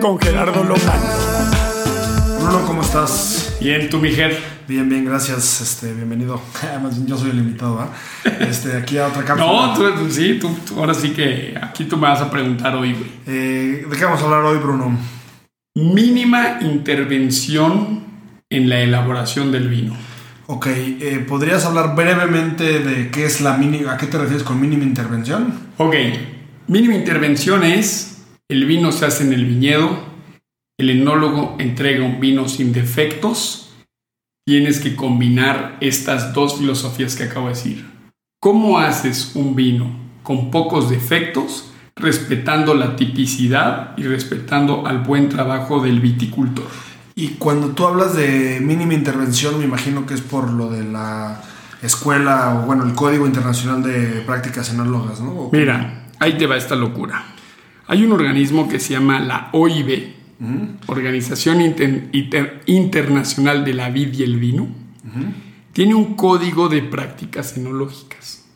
Con Gerardo Lozano. Bruno, ¿cómo estás? Bien, tú, Mijer. Bien, bien, gracias. Este, bienvenido. Más bien, yo soy el invitado, ¿ah? Este, aquí a otra cápsula. No, tú, tú- sí, tú, tú- ahora sí que aquí tú me vas a preguntar hoy, güey. Eh, ¿De qué vamos a hablar hoy, Bruno? Mínima intervención en la elaboración del vino. Ok, eh, ¿podrías hablar brevemente de qué es la mínima, a qué te refieres con mínima intervención? Ok, mínima intervención es el vino se hace en el viñedo, el enólogo entrega un vino sin defectos, tienes que combinar estas dos filosofías que acabo de decir. ¿Cómo haces un vino con pocos defectos, respetando la tipicidad y respetando al buen trabajo del viticultor? Y cuando tú hablas de mínima intervención, me imagino que es por lo de la escuela o, bueno, el Código Internacional de Prácticas Enólogas, ¿no? ¿O- Mira, ahí te va esta locura. Hay un organismo que se llama la OIB, Organización Inter- Inter- Internacional de la Vid y el Vino. Tiene un código de prácticas enológicas.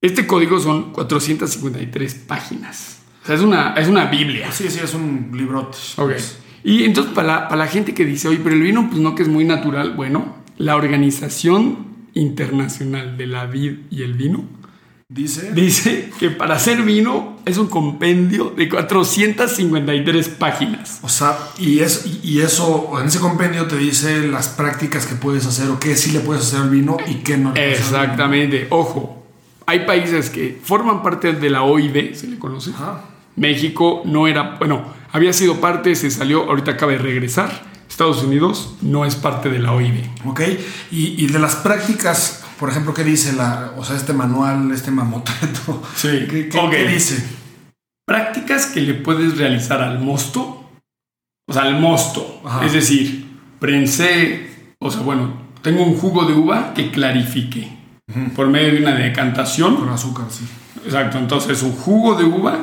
Este código son 453 páginas. O sea, es una, es una Biblia. Sí, sí, es un librote. Ok. Y entonces para la, para la gente que dice, oye, pero el vino pues no que es muy natural, bueno, la Organización Internacional de la Vid y el Vino Dice... dice que para hacer vino es un compendio de 453 páginas. O sea, y, es, y eso, en ese compendio te dice las prácticas que puedes hacer o qué sí le puedes hacer al vino y qué no le puedes hacer. Exactamente. Ojo, hay países que forman parte de la OIB, se le conoce. Ajá. México no era, bueno, había sido parte, se salió, ahorita acaba de regresar. Estados Unidos no es parte de la OIB. Ok, y, y de las prácticas, por ejemplo, ¿qué dice la, o sea, este manual, este mamotreto? Sí. ¿Qué, qué- Ok. qué dice? Prácticas que le puedes realizar al mosto, o sea, al mosto. Ajá. Es decir, prensé, o sea, bueno, tengo un jugo de uva que clarifique por medio de una decantación. Con azúcar, sí. Exacto, entonces un jugo de uva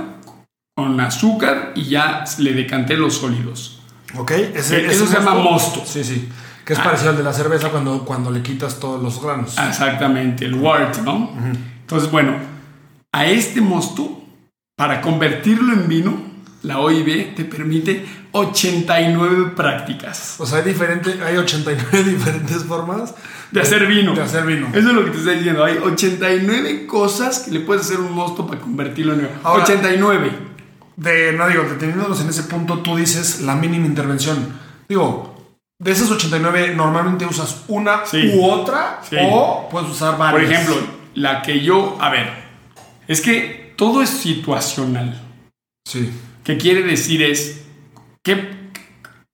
con azúcar y ya le decanté los sólidos. Ok, ese, Eso ese se llama mosto. Sí, sí. Que es Ah. parecido al de la cerveza cuando, cuando le quitas todos los granos. Exactamente, el wort, ¿no? Entonces, bueno, a este mosto, para convertirlo en vino, la OIB te permite 89 prácticas O sea, hay, diferente, hay 89 diferentes formas de hacer vino. de hacer vino. Eso es lo que te estoy diciendo. Hay 89 cosas que le puedes hacer a un mosto para convertirlo en vino. Ahora- 89. De, no digo, deteniéndonos en ese punto, tú dices la mínima intervención. Digo, de esas 89, normalmente usas una Sí. u otra Sí. o puedes usar varias. Por ejemplo, la que yo, a ver, es que todo es situacional. Sí. ¿Qué quiere decir es, ¿qué,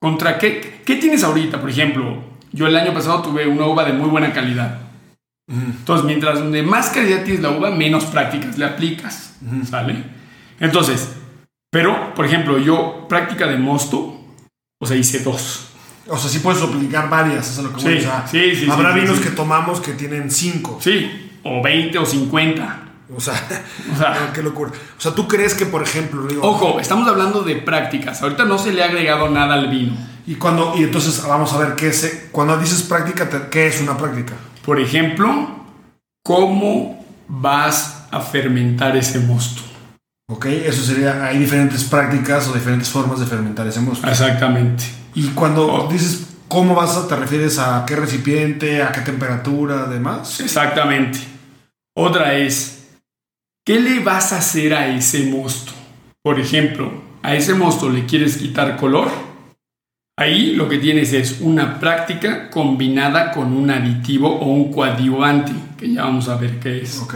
¿contra qué, qué tienes ahorita? Por ejemplo, yo el año pasado tuve una uva de muy buena calidad. Entonces, mientras más calidad tienes la uva, menos prácticas le aplicas. ¿Sale? Entonces, pero, por ejemplo, yo práctica de mosto, o sea, hice dos. O sea, sí puedes aplicar varias, eso es lo que voy Sí, sea, sí, sí, Habrá vinos que tomamos que tienen cinco. Sí, o 20 o 50. O sea, O sea, qué locura. O sea, tú crees que, por ejemplo, digo, ojo, estamos hablando de prácticas. Ahorita no se le ha agregado nada al vino. y cuando, y entonces vamos a ver qué es, cuando dices práctica, ¿qué es una práctica? Por ejemplo, ¿cómo vas a fermentar ese mosto? Ok, eso sería, hay diferentes prácticas o diferentes formas de fermentar ese mosto. Exactamente. Y cuando Oh. dices cómo vas a, te refieres a qué recipiente, a qué temperatura, además. Exactamente. Otra es, ¿qué le vas a hacer a ese mosto? Por ejemplo, a ese mosto le quieres quitar color. Ahí lo que tienes es una práctica combinada con un aditivo o un coadyuvante, que ya vamos a ver qué es. Ok.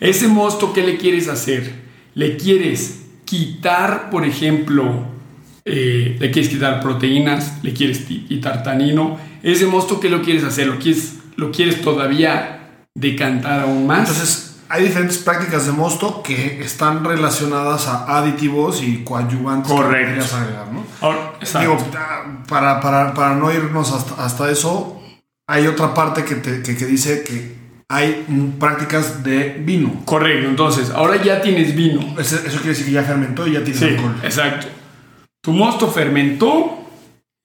Ese mosto, ¿qué le quieres hacer? Le quieres quitar, por ejemplo, eh, le quieres quitar proteínas, le quieres quitar tanino. Ese mosto, ¿qué lo quieres hacer? ¿Lo quieres, lo quieres todavía decantar aún más? Entonces, hay diferentes prácticas de mosto que están relacionadas a aditivos y coadyuvantes que Correcto. querías agregar, ¿no? Ahora. Digo, ah, para, para, para no irnos hasta, hasta eso, hay otra parte que, te- que, que dice que hay prácticas de vino. Correcto, entonces, ahora ya tienes vino. Eso, eso quiere decir que ya fermentó y ya tiene Sí, alcohol. exacto. Tu mosto fermentó,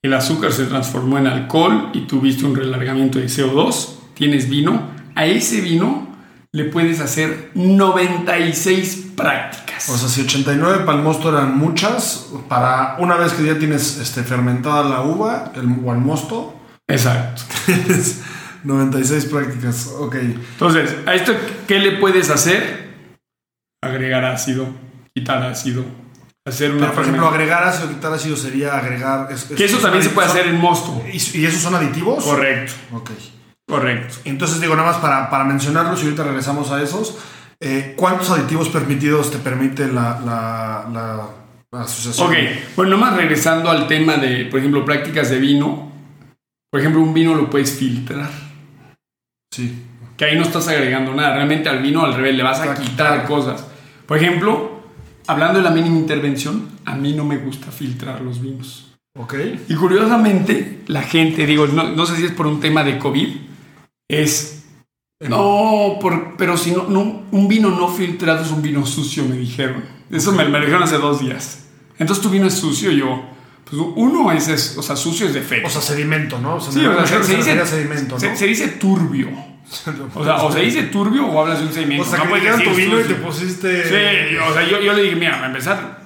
el azúcar se transformó en alcohol y tuviste un relargamiento de CO2, tienes vino. A ese vino le puedes hacer 96 prácticas. O sea, si 89 para el mosto eran muchas, para una vez que ya tienes este, fermentada la uva el, o el mosto, Exacto. tienes 96 prácticas. Ok. Entonces, ¿a esto qué le puedes hacer? Agregar ácido, quitar ácido, hacer una Pero, por ejemplo, agregar ácido, quitar ácido sería agregar. es- Que es- eso también se puede hacer en mosto. ¿Y, y esos son aditivos? Correcto, Ok. correcto. Entonces, digo, nada más para, para mencionarlos y ahorita regresamos a esos. eh, ¿Cuántos aditivos permitidos te permite la, la, la- la asociación? Ok, bueno, nomás regresando al tema de, por ejemplo, prácticas de vino. Por ejemplo, un vino lo puedes filtrar. Sí. Que ahí no estás agregando nada. Realmente al vino, al revés, le vas a quitar cosas. Por ejemplo, hablando de la mínima intervención, a mí no me gusta filtrar los vinos. Ok. Y curiosamente, la gente, digo, no, no sé si es por un tema de COVID, es. No, por- pero si no, no, un vino no filtrado es un vino sucio, me dijeron. Eso me, me lo dijeron hace dos días. Entonces tu vino es sucio, yo. Pues uno es, es- o sea, sucio es defecto. O sea, sedimento, ¿no? O sea, Sí, o sea, se, dice, sedimento, ¿no? se dice turbio. O sea, o se dice turbio o hablas de un sedimento. O sea, no que tu vino y te pusiste. Sí, o sea, yo, yo le dije, mira, para empezar,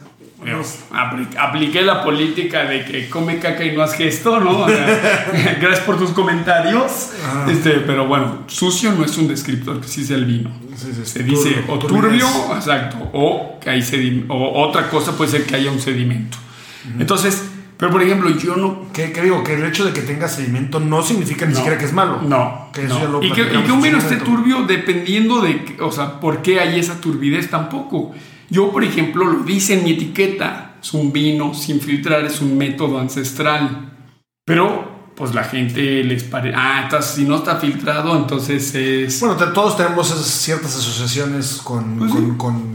yo apli- apliqué la política de que come caca y no haz gesto, ¿no? O sea, gracias por tus comentarios. Este, pero bueno, sucio no es un descriptor que sí sea el vino. Sí, sí, Se dice turbio, o turbidez. turbio, exacto, o que hay o otra cosa puede ser que haya un sedimento. Entonces, pero por ejemplo, yo no ¿Qué, qué digo? Que el hecho de que tenga sedimento no significa ni No. siquiera que es malo. No. Que eso no. ya lo y, que, y que un vino esté turbio dependiendo de, que- o sea, por qué hay esa turbidez tampoco. Yo, por ejemplo, lo dice en mi etiqueta. Es un vino sin filtrar, es un método ancestral. Pero, pues la gente les parece, ah, está- si no está filtrado, entonces es... Bueno, te- todos tenemos esas ciertas asociaciones con. Pues con, sí. con-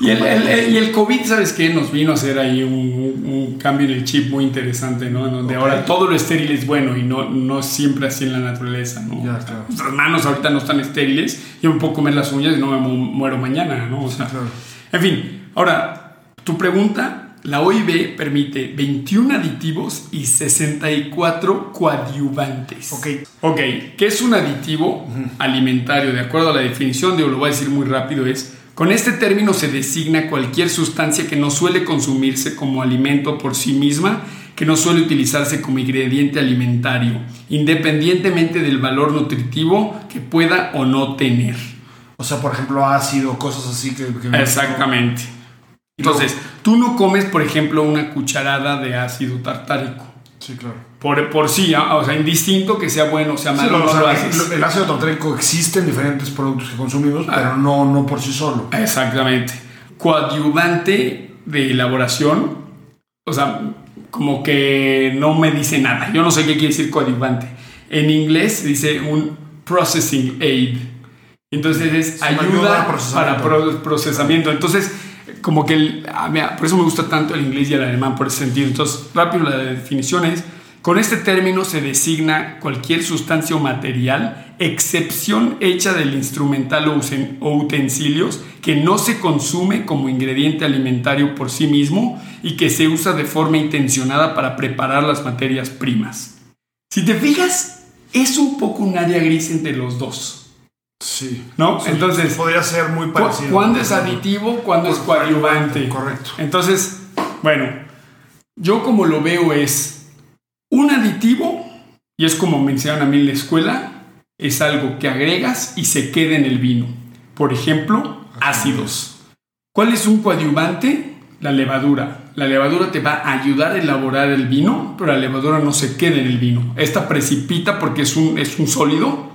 Y el, el- el- y el COVID, ¿sabes qué? Nos vino a hacer ahí un, un cambio en el chip muy interesante, ¿no? En donde Ok. ahora todo lo estéril es bueno y no, no siempre así en la naturaleza, ¿no? Ya, claro. Nuestras manos ahorita no están estériles. Yo me puedo comer las uñas y no me mu- muero mañana, ¿no? O sea, claro. En fin, ahora, tu pregunta, la OIB permite 21 aditivos y 64 coadyuvantes. Ok. Ok, ¿qué es un aditivo alimentario? De acuerdo a la definición, de, lo voy a decir muy rápido, es, con este término se designa cualquier sustancia que no suele consumirse como alimento por sí misma, que no suele utilizarse como ingrediente alimentario, independientemente del valor nutritivo que pueda o no tener. O sea, por ejemplo, ácido, cosas así que. que- Exactamente. Entonces, tú no comes, por ejemplo, una cucharada de ácido tartárico. Sí, claro. Por, por sí, ¿ah? o sea, indistinto que sea bueno sea Sí, malo, lo- o sea, lo el- ácido tartárico existe en diferentes productos que consumimos, Ah. pero no, no por sí solo. Exactamente. Coadyuvante de elaboración, o sea, como que no me dice nada. Yo no sé qué quiere decir coadyuvante. En inglés dice un processing aid. Entonces es ayuda al ayuda procesamiento. para pro- procesamiento. Entonces, como que ah, mira, por eso me gusta tanto el inglés y el alemán por ese sentido. Entonces, rápido la definición es, con este término se designa cualquier sustancia o material, excepción hecha del instrumental o utensilios, que no se consume como ingrediente alimentario por sí mismo y que se usa de forma intencionada para preparar las materias primas. Si te fijas, es un poco un área gris entre los dos, Sí. ¿no? Sí, Entonces, podría ser muy ¿Cu- parecido. ¿Cuándo es aditivo? ¿Cuándo es coadyuvante? Correcto. Entonces, bueno, yo como lo veo es un aditivo, y es como me enseñaron a mí en la escuela, es algo que agregas y se queda en el vino. Por ejemplo, ácidos. ¿Cuál es un coadyuvante? La levadura. La levadura te va a ayudar a elaborar el vino, pero la levadura no se queda en el vino. Esta precipita porque es un, es un sólido,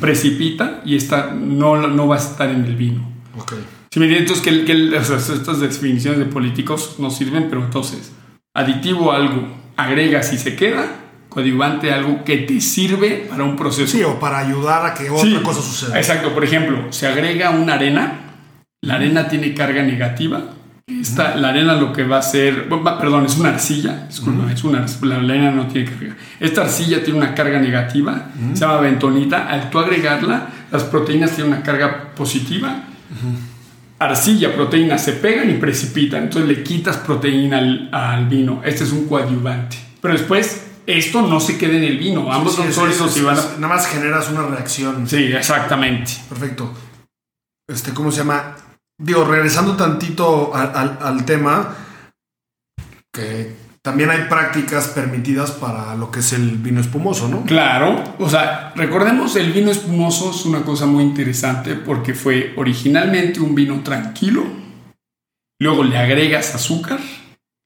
precipita y esta no, no va a estar en el vino. Ok. Si me entonces que, que o sea, estas definiciones de políticos no sirven, pero entonces, aditivo a algo, agregas y se queda, coadyuvante algo que te sirve para un proceso. Sí, o para ayudar a que otra Sí, cosa suceda. Exacto, por ejemplo, se agrega una arena, la arena tiene carga negativa. Esta, La arena lo que va a hacer, perdón, es una arcilla, disculpa, es una, la arena no tiene carga. Esta arcilla tiene una carga negativa, se llama bentonita. Al tú agregarla, las proteínas tienen una carga positiva. Arcilla, proteína se pegan y precipitan, entonces le quitas proteína al, al vino. Este es un coadyuvante. Pero después, esto no se queda en el vino, ambos Sí, son sólidos y van a... Nada más generas una reacción. Sí, exactamente. Perfecto. Este, ¿cómo se llama? Digo, regresando tantito al, tema, que también hay prácticas permitidas para lo que es el vino espumoso, ¿no? Claro, o sea, recordemos, el vino espumoso es una cosa muy interesante porque fue originalmente un vino tranquilo, luego le agregas azúcar,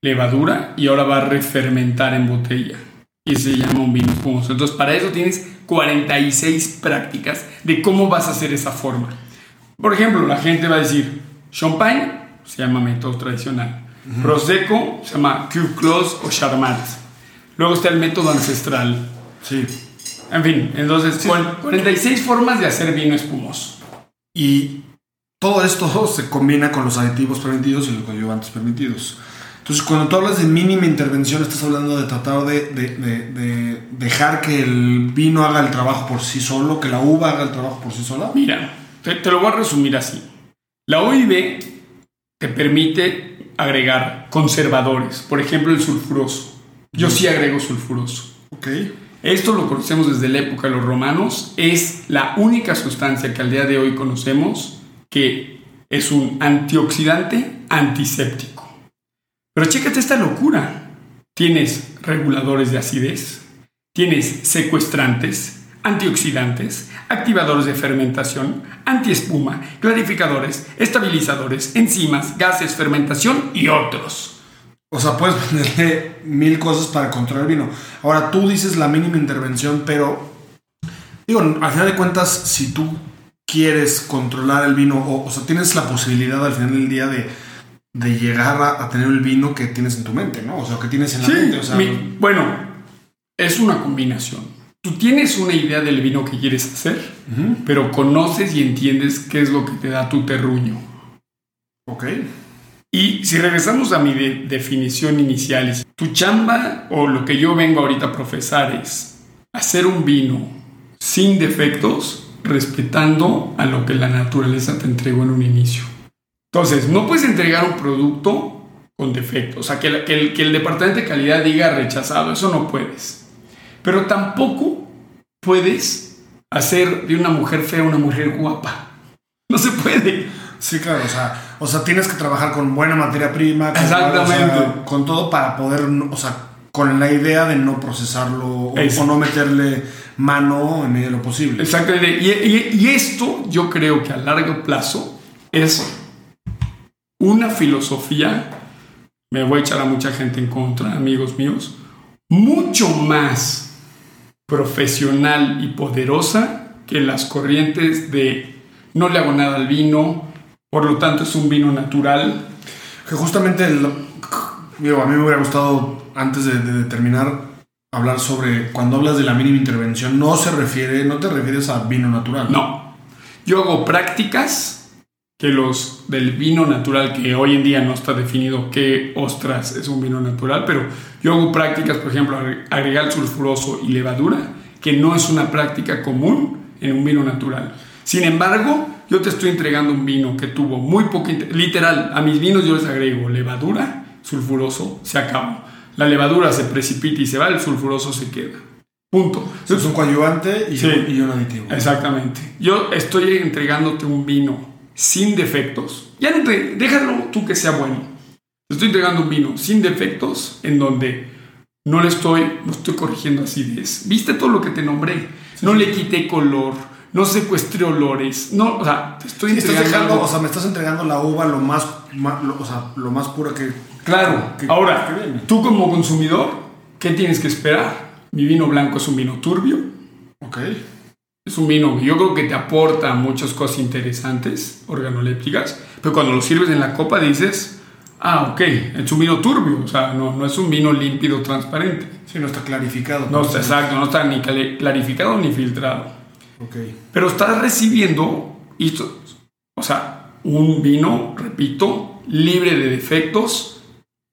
levadura y ahora va a refermentar en botella y se llama un vino espumoso. Entonces, para eso tienes 46 prácticas de cómo vas a hacer esa forma. Por ejemplo, la gente va a decir, champagne se llama método tradicional, prosecco se llama Q close o charmat. Luego está el método ancestral. Sí. En fin, entonces, 46 formas de hacer vino espumoso. Y todo esto se combina con los aditivos permitidos y los coadyuvantes permitidos. Entonces, cuando tú hablas de mínima intervención, estás hablando de tratar de, de, dejar que el vino haga el trabajo por sí solo, que la uva haga el trabajo por sí sola. Mira, te, lo voy a resumir así. La OIB te permite agregar conservadores, por ejemplo el sulfuroso. Yo sí agrego sulfuroso. Ok. Esto lo conocemos desde la época de los romanos. Es la única sustancia que al día de hoy conocemos que es un antioxidante antiséptico. Pero chécate esta locura. Tienes reguladores de acidez, tienes secuestrantes, antioxidantes, activadores de fermentación, antiespuma, clarificadores, estabilizadores, enzimas, gases, fermentación y otros. O sea, puedes ponerle mil cosas para controlar el vino. Ahora, tú dices la mínima intervención, pero digo, al final de cuentas, si tú quieres controlar el vino, o, sea, tienes la posibilidad al final del día de, llegar a, tener el vino que tienes en tu mente, ¿no? O sea, que tienes en la mente. bueno, es una combinación tú tienes una idea del vino que quieres hacer, pero conoces y entiendes qué es lo que te da tu terruño. Ok. Y si regresamos a mi definición inicial, tu chamba o lo que yo vengo ahorita a profesar es hacer un vino sin defectos, respetando a lo que la naturaleza te entregó en un inicio. Entonces, no puedes entregar un producto con defectos, o sea, que el, que el departamento de calidad diga rechazado, eso no puedes. Pero tampoco puedes hacer de una mujer fea una mujer guapa. No se puede. Sí, claro, o sea, o sea tienes que trabajar con buena materia prima, con, Exactamente. con todo para poder, o sea, con la idea de no procesarlo o, no meterle mano en medio de lo posible. Exactamente. Y, y esto yo creo que a largo plazo es una filosofía, me voy a echar a mucha gente en contra, amigos míos, mucho más profesional y poderosa que las corrientes de no le hago nada al vino, por lo tanto es un vino natural. Que justamente, a mí me hubiera gustado, antes de, terminar, hablar sobre cuando hablas de la mínima intervención, no se refiere, no te refieres a vino natural. No. Yo hago prácticas que los del vino natural, que hoy en día no está definido qué ostras es un vino natural, pero yo hago prácticas, por ejemplo, agregar sulfuroso y levadura, que no es una práctica común en un vino natural. Sin embargo, yo te estoy entregando un vino que tuvo muy poco, literal, a mis vinos yo les agrego levadura, sulfuroso, se acaba. La levadura se precipita y se va, el sulfuroso se queda. Punto. Es un coadyuvante y, y un aditivo. Exactamente. Yo estoy entregándote un vino sin defectos. Ya no te, déjalo tú que sea bueno. Te estoy entregando un vino sin defectos en donde no le estoy, no estoy corrigiendo acidez. ¿Viste todo lo que te nombré? No le quité color, no secuestré olores. No, o sea, te estoy entregando. o sea, me estás entregando la uva lo más, o sea, lo más pura que. Claro. Ahora, tú como consumidor, ¿qué tienes que esperar? Mi vino blanco es un vino turbio. Ok. Es un vino que yo creo que te aporta muchas cosas interesantes, organolépticas, pero cuando lo sirves en la copa dices, ah, ok, es un vino turbio, o sea, no, no es un vino límpido, transparente. Sí, no está clarificado. No está exacto, no está ni clarificado ni filtrado. Ok. Pero estás recibiendo, o sea, un vino, repito, libre de defectos,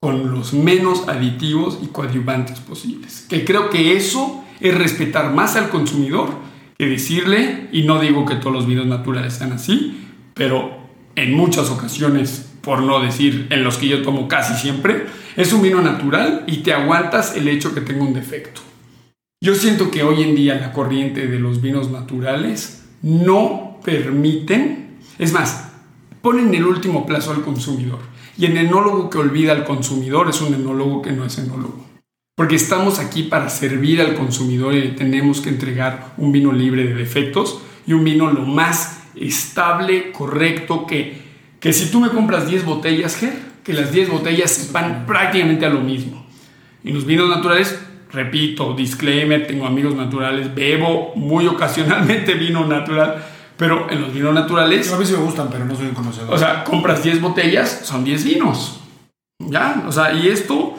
con los menos aditivos y coadyuvantes posibles. Que creo que eso es respetar más al consumidor que decirle, y no digo que todos los vinos naturales sean así, pero en muchas ocasiones, por no decir en los que yo tomo casi siempre, es un vino natural y te aguantas el hecho que tenga un defecto. Yo siento que hoy en día la corriente de los vinos naturales no permiten, es más, pone en el último plazo al consumidor. Y el enólogo que olvida al consumidor es un enólogo que no es enólogo. Porque estamos aquí para servir al consumidor y tenemos que entregar un vino libre de defectos y un vino lo más estable, correcto, que, que si tú me compras 10 botellas, Ger, que las 10 botellas van prácticamente a lo mismo. Y los vinos naturales, repito, disclaimer, tengo amigos naturales, bebo muy ocasionalmente vino natural, pero en los vinos naturales... A mí sí me gustan, pero no soy un conocedor. O sea, compras 10 botellas, son 10 vinos. Ya, o sea, y esto,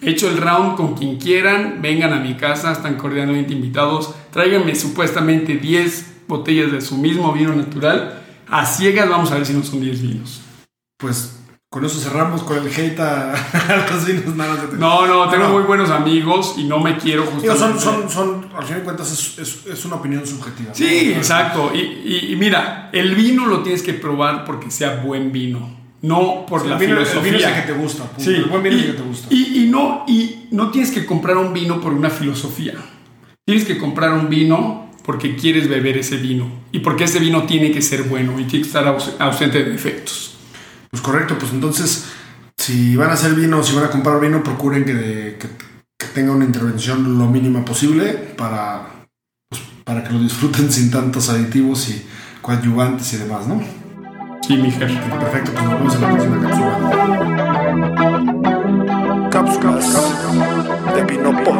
hecho el round con quien quieran, vengan a mi casa, están cordialmente invitados, tráiganme supuestamente 10 botellas de su mismo vino natural. A ciegas vamos a ver si no son 10 vinos. Pues con eso cerramos con el hate a, los vinos No, no, tengo muy buenos amigos y no me quiero justamente... Son, son, son, al fin de cuentas, es, es, una opinión subjetiva. Sí, exacto. Y, y, mira, el vino lo tienes que probar porque sea buen vino. No por la filosofía. El vino es el que te gusta. Sí. El buen vino es el que te gusta. Y, y, no, y no tienes que comprar un vino por una filosofía. Tienes que comprar un vino porque quieres beber ese vino. Y porque ese vino tiene que ser bueno y tiene que estar ausente de defectos. Pues correcto, pues entonces, si van a hacer vino, si van a comprar vino, procuren que, tenga una intervención lo mínima posible para, pues, para que lo disfruten sin tantos aditivos y coadyuvantes y demás, ¿no? Sí, mi jefe. Perfecto, pues nos vemos en la próxima cápsula. Cápsulas de Vino Pop.